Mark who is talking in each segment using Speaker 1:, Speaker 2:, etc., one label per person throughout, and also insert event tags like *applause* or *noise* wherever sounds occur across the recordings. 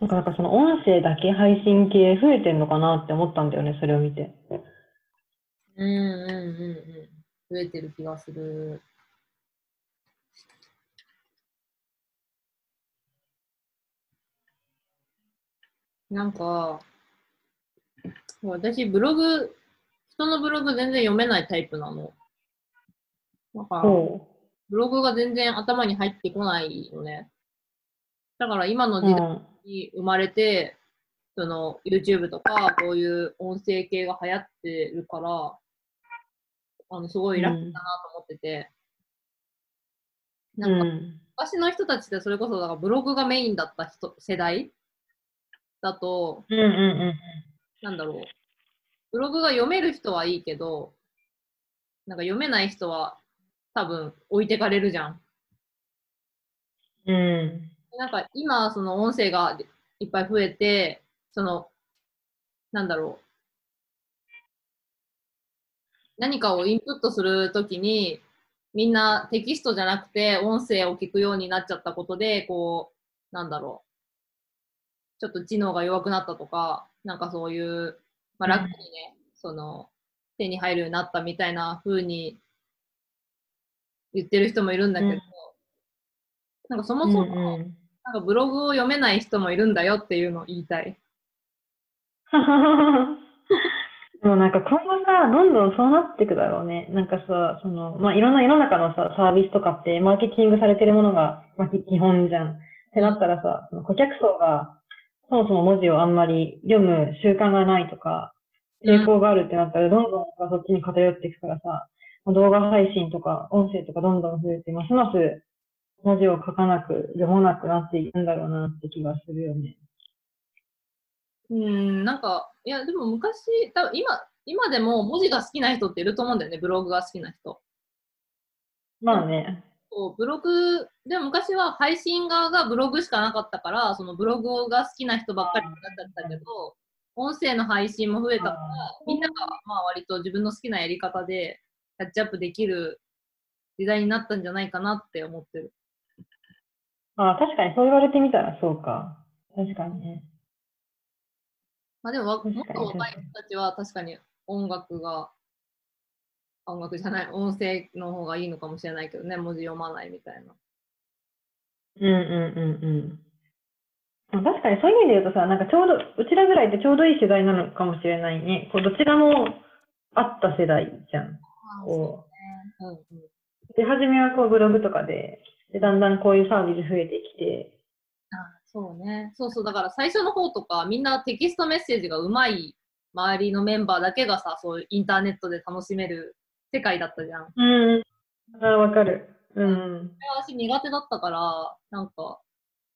Speaker 1: なんかなんかその音声だけ配信系増えてんのかなって思ったんだよね、それを見て。
Speaker 2: うんうんうんうん。増えてる気がする。なんか、私、ブログ、人のブログ全然読めないタイプなの。なんか、
Speaker 1: そ
Speaker 2: ブログが全然頭に入ってこないのね。だから今の
Speaker 1: う。う
Speaker 2: 時代
Speaker 1: ん。
Speaker 2: に生まれて、その YouTube とかこういう音声系が流行ってるから、あのすごい楽だなと思ってて、なんか
Speaker 1: うん。
Speaker 2: 昔の人たちってそれこそだからブログがメインだった人世代？だと、
Speaker 1: うんうんうん。
Speaker 2: なんだろう、ブログが読める人はいいけど、なんか読めない人は多分置いてかれるじゃん。
Speaker 1: うん。
Speaker 2: なんか今、その音声がいっぱい増えて、その、なんだろう。何かをインプットするときに、みんなテキストじゃなくて音声を聞くようになっちゃったことで、こう、なんだろう。ちょっと知能が弱くなったとか、なんかそういう、まあ、楽にね、その、手に入るようになったみたいな風に言ってる人もいるんだけど、
Speaker 1: うん
Speaker 2: なんかそも
Speaker 1: うん
Speaker 2: そも、
Speaker 1: うん。
Speaker 2: なんかブログを読めない人もいるんだよっていうのを言いたい。*laughs*
Speaker 1: でもなんか今後さ、どんどんそうなっていくだろうね。なんかさ、その、まあ、いろんな世の中のさ、サービスとかってマーケティングされてるものが、まあ、基本じゃん。ってなったらさ、その顧客層が、そもそも文字をあんまり読む習慣がないとか、抵抗があるってなったら、どんどんそっちに偏っていくからさ、動画配信とか音声とかどんどん増えて、ますます文字を書かなく、読まなくなっていくんだろうなって気がするよね。
Speaker 2: うん、なんか、いや、でも昔、多分今、今でも文字が好きな人っていると思うんだよね、ブログが好きな人。
Speaker 1: まあね。
Speaker 2: そうブログ、でも昔は配信側がブログしかなかったから、そのブログが好きな人ばっかりになっちゃったけど、音声の配信も増えたから、みんながまあ割と自分の好きなやり方でキャッチアップできる時代になったんじゃないかなって思ってる。
Speaker 1: ああ、確かにそう言われてみたらそうか。確かにね。
Speaker 2: まあでもわ、もっと若い人たちは確かに音楽が、あ音楽じゃない、音声の方がいいのかもしれないけどね、文字読まないみたいな。
Speaker 1: うんうんうんうん。まあ確かにそういう意味で言うとさ、なんかちょうど、うちらぐらいってちょうどいい世代なのかもしれないね。こう、どちらもあった世代じゃん。こ
Speaker 2: うんうん、
Speaker 1: う。で、初めはこうブログとかで、で、だんだんこういうサービス増えてきて、
Speaker 2: あそうね。そうそう、だから最初の方とか、みんなテキストメッセージがうまい周りのメンバーだけがさ、そういうインターネットで楽しめる世界だったじゃん。
Speaker 1: うん。ああ、わかる。うん。
Speaker 2: 私苦手だったから、なんか、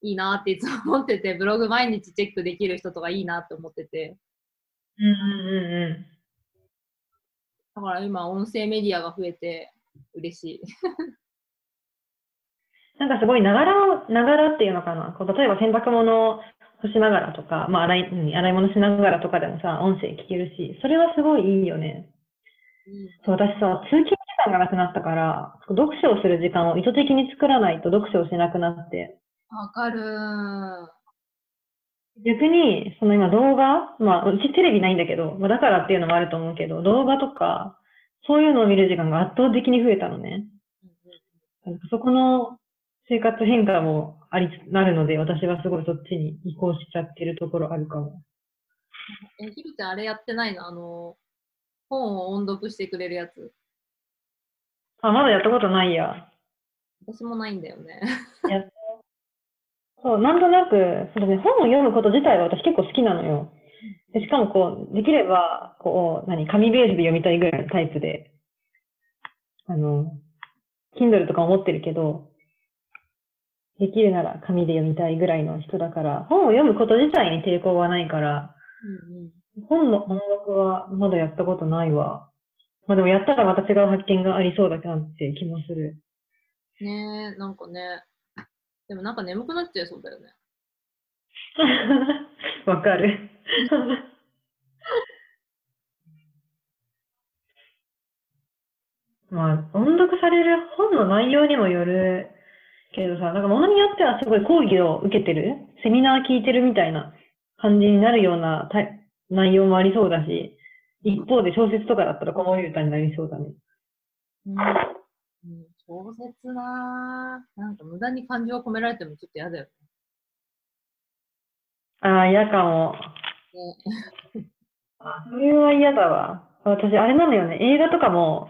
Speaker 2: いいなっていつも思ってて、ブログ毎日チェックできる人とかいいなって思ってて。
Speaker 1: うんうんうん
Speaker 2: だから今、音声メディアが増えて嬉しい。
Speaker 1: なんかすごいながらを、ながらっていうのかな。こう例えば洗濯物を干しながらとか、まあ洗い、うん洗い物しながらとかでもさ、音声聞けるし、それはすごいいいよね。そう、私さ、通勤時間がなくなったから、読書をする時間を意図的に作らないと読書をしなくなって、
Speaker 2: わかるー。
Speaker 1: 逆に、その今動画、まあ、うちテレビないんだけど、まあ、だからっていうのもあると思うけど、動画とか、そういうのを見る時間が圧倒的に増えたのね。なんかそこの生活変化もありつ、なるので、私はすごいそっちに移行しちゃってるところあるかも。
Speaker 2: え、ひるちゃんあれやってないの？あの、本を音読してくれるやつ。
Speaker 1: あ、まだやったことないや。
Speaker 2: 私もないんだよね。
Speaker 1: やっそう、なんとなく、そね、本を読むこと自体は私結構好きなのよ。でしかもこう、できれば、こう、何、紙ベースで読みたいぐらいのタイプで、あの、Kindle とかも持ってるけど、できるなら紙で読みたいぐらいの人だから、本を読むこと自体に抵抗はないから、
Speaker 2: うんうん。
Speaker 1: 本の音楽はまだやったことないわ。まあでもやったらまた違う発見がありそうだなって気もする。
Speaker 2: ねえ、なんかね。でもなんか眠くなっちゃいそうだよね。*laughs*
Speaker 1: わかる。*laughs* まあ、音読される本の内容にもよるけどさ、なんか物によってはすごい講義を受けてる、セミナー聞いてるみたいな感じになるようなた内容もありそうだし、一方で小説とかだったら子守歌になりそうだね。
Speaker 2: うん。うん、小説なぁ。なんか無駄に感情を込められてもちょっと嫌だよ
Speaker 1: ああ、嫌かも。
Speaker 2: ね。
Speaker 1: あそれは嫌だわ。私、あれなんだよね。映画とかも、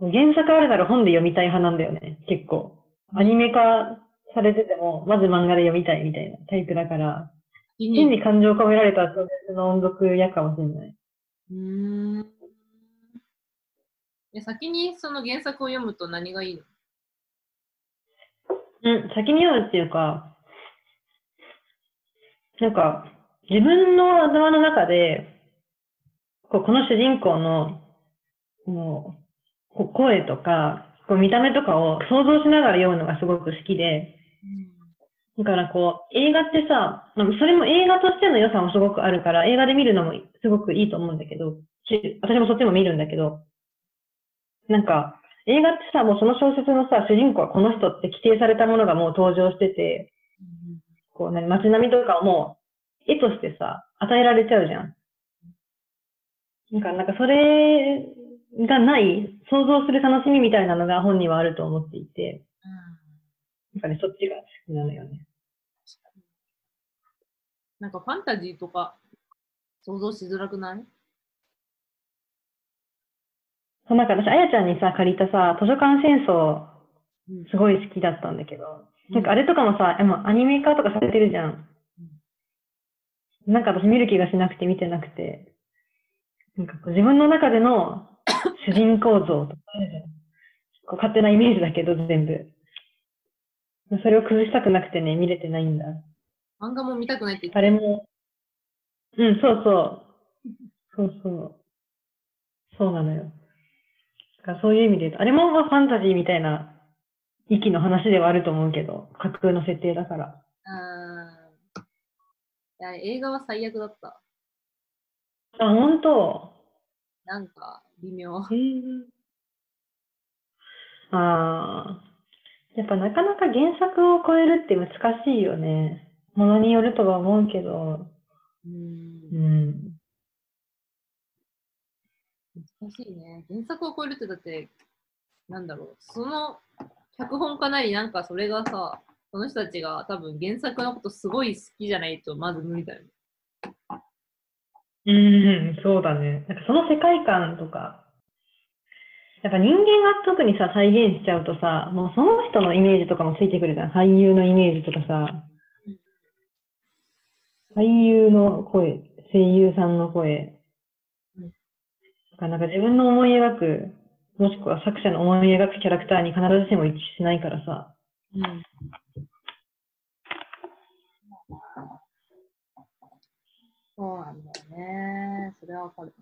Speaker 1: 原作あるなら本で読みたい派なんだよね。結構。アニメ化されてても、まず漫画で読みたいみたいなタイプだから、
Speaker 2: 気
Speaker 1: 変に感情を込められた小説の音読嫌かもしれない。
Speaker 2: うーん。え、先にその原作を読むと何がいいの？
Speaker 1: うん、先に読むっていうか、なんか、自分の頭の中で、こうこの主人公の、もう、こ声とか、こう見た目とかを想像しながら読むのがすごく好きで、だからこう、映画ってさ、まあそれも映画としての良さもすごくあるから、映画で見るのもすごくいいと思うんだけど、し私もそっちも見るんだけど、なんか、映画ってさ、もうその小説のさ、主人公はこの人って規定されたものがもう登場してて、こうね、街並みとかをもう、絵としてさ、与えられちゃうじゃん。なんか、なんかそれがない、想像する楽しみみたいなのが本にはあると思っていて、なんかね、そっちが好きなのよね。
Speaker 2: なんかファンタジーとか想像しづらくない？
Speaker 1: そうなんか私、あやちゃんにさ、借りたさ、図書館戦争、
Speaker 2: うん。
Speaker 1: すごい好きだったんだけど、なんかあれとかもさ、でもアニメ化とかされてるじゃん。なんか私見る気がしなくて見てなくて、なんかこう自分の中での *coughs* 主人公像とかこう勝手なイメージだけど全部。それを崩したくなくてね、見れてないんだ。
Speaker 2: 漫画も見たくないって言って
Speaker 1: あれも、うん、そうそう。そうそう。そうなのよ。だからそういう意味で言うと、あれもまあファンタジーみたいな域の話ではあると思うけど、架空の設定だから。
Speaker 2: あーいや映画は最悪だった。
Speaker 1: あ、本当
Speaker 2: なんか微妙。
Speaker 1: へえ。ああ。やっぱなかなか原作を超えるって難しいよね。ものによるとは思うけど。
Speaker 2: うん
Speaker 1: うん。
Speaker 2: 難しいね。原作を超えるってだって、なんだろう、その脚本家なりなんかそれがさ、その人たちが多分原作のことすごい好きじゃないとまず無理だよね。
Speaker 1: うん、そうだね。なんかその世界観とか、やっぱ人間が特にさ、再現しちゃうとさ、もうその人のイメージとかもついてくるじゃん。俳優のイメージとかさ、俳優の声、声優さんの声
Speaker 2: うん、
Speaker 1: とかなんか自分の思い描く、もしくは作者の思い描くキャラクターに必ずしも一致しないからさ、
Speaker 2: うん。そうなんだよね。それはわかる。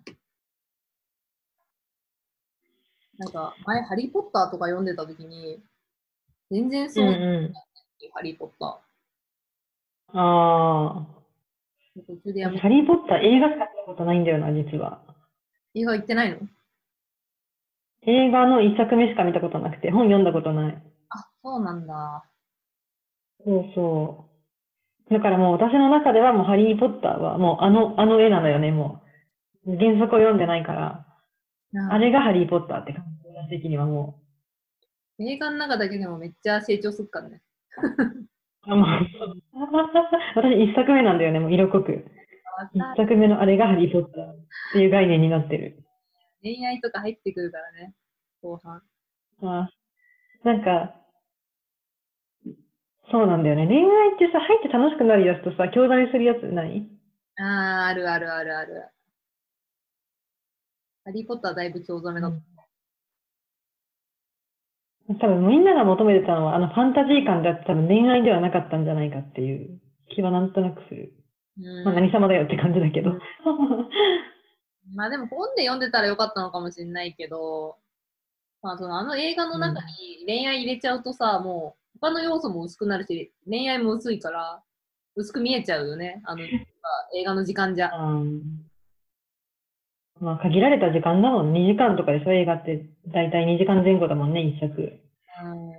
Speaker 2: なんか、前、ハリー・ポッターとか読んでたときに、全然そうう、
Speaker 1: んう
Speaker 2: ハリー・ポッタ
Speaker 1: ん。あ
Speaker 2: ー。途中でや
Speaker 1: あ。
Speaker 2: め
Speaker 1: ハリーポッター映画しか見たことないんだよな、実は。
Speaker 2: 映画行ってないの？
Speaker 1: 映画の一作目しか見たことなくて、本読んだことない。
Speaker 2: あ、そうなんだ。
Speaker 1: そうそう。だからもう私の中ではもうハリーポッターはもうあの、あの絵なのよね、もう。原作を読んでないから、あれがハリーポッターって感じ、私的にはも
Speaker 2: 映画の中だけでもめっちゃ成長するからね。
Speaker 1: う。あもう私一作目なんだよね、もう色濃く。一作目のあれがハリーポッターっていう概念になってる。
Speaker 2: 恋愛とか入ってくるからね、後半。
Speaker 1: あなんか、そうなんだよね。恋愛ってさ、入って楽しくなるやつとさ、兄弟するやつない？
Speaker 2: ああ、あるあるあるある。ハリー・ポッターだいぶ興ざめだった。
Speaker 1: 多分みんなが求めてたのは、あのファンタジー感であって多分恋愛ではなかったんじゃないかっていう気はなんとなくする。
Speaker 2: うん
Speaker 1: まあ何様だよって感じだけど。*laughs*
Speaker 2: まあでも本で読んでたらよかったのかもしれないけど、まあそのあの映画の中に恋愛入れちゃうとさ、もう他の要素も薄くなるし、恋愛も薄いから、薄く見えちゃうよね。あの、まあ映画の時間じゃ。
Speaker 1: うんまあ限られた時間だもん。2時間とかでしょ？映画って大体2時間前後だもんね、一作。
Speaker 2: うん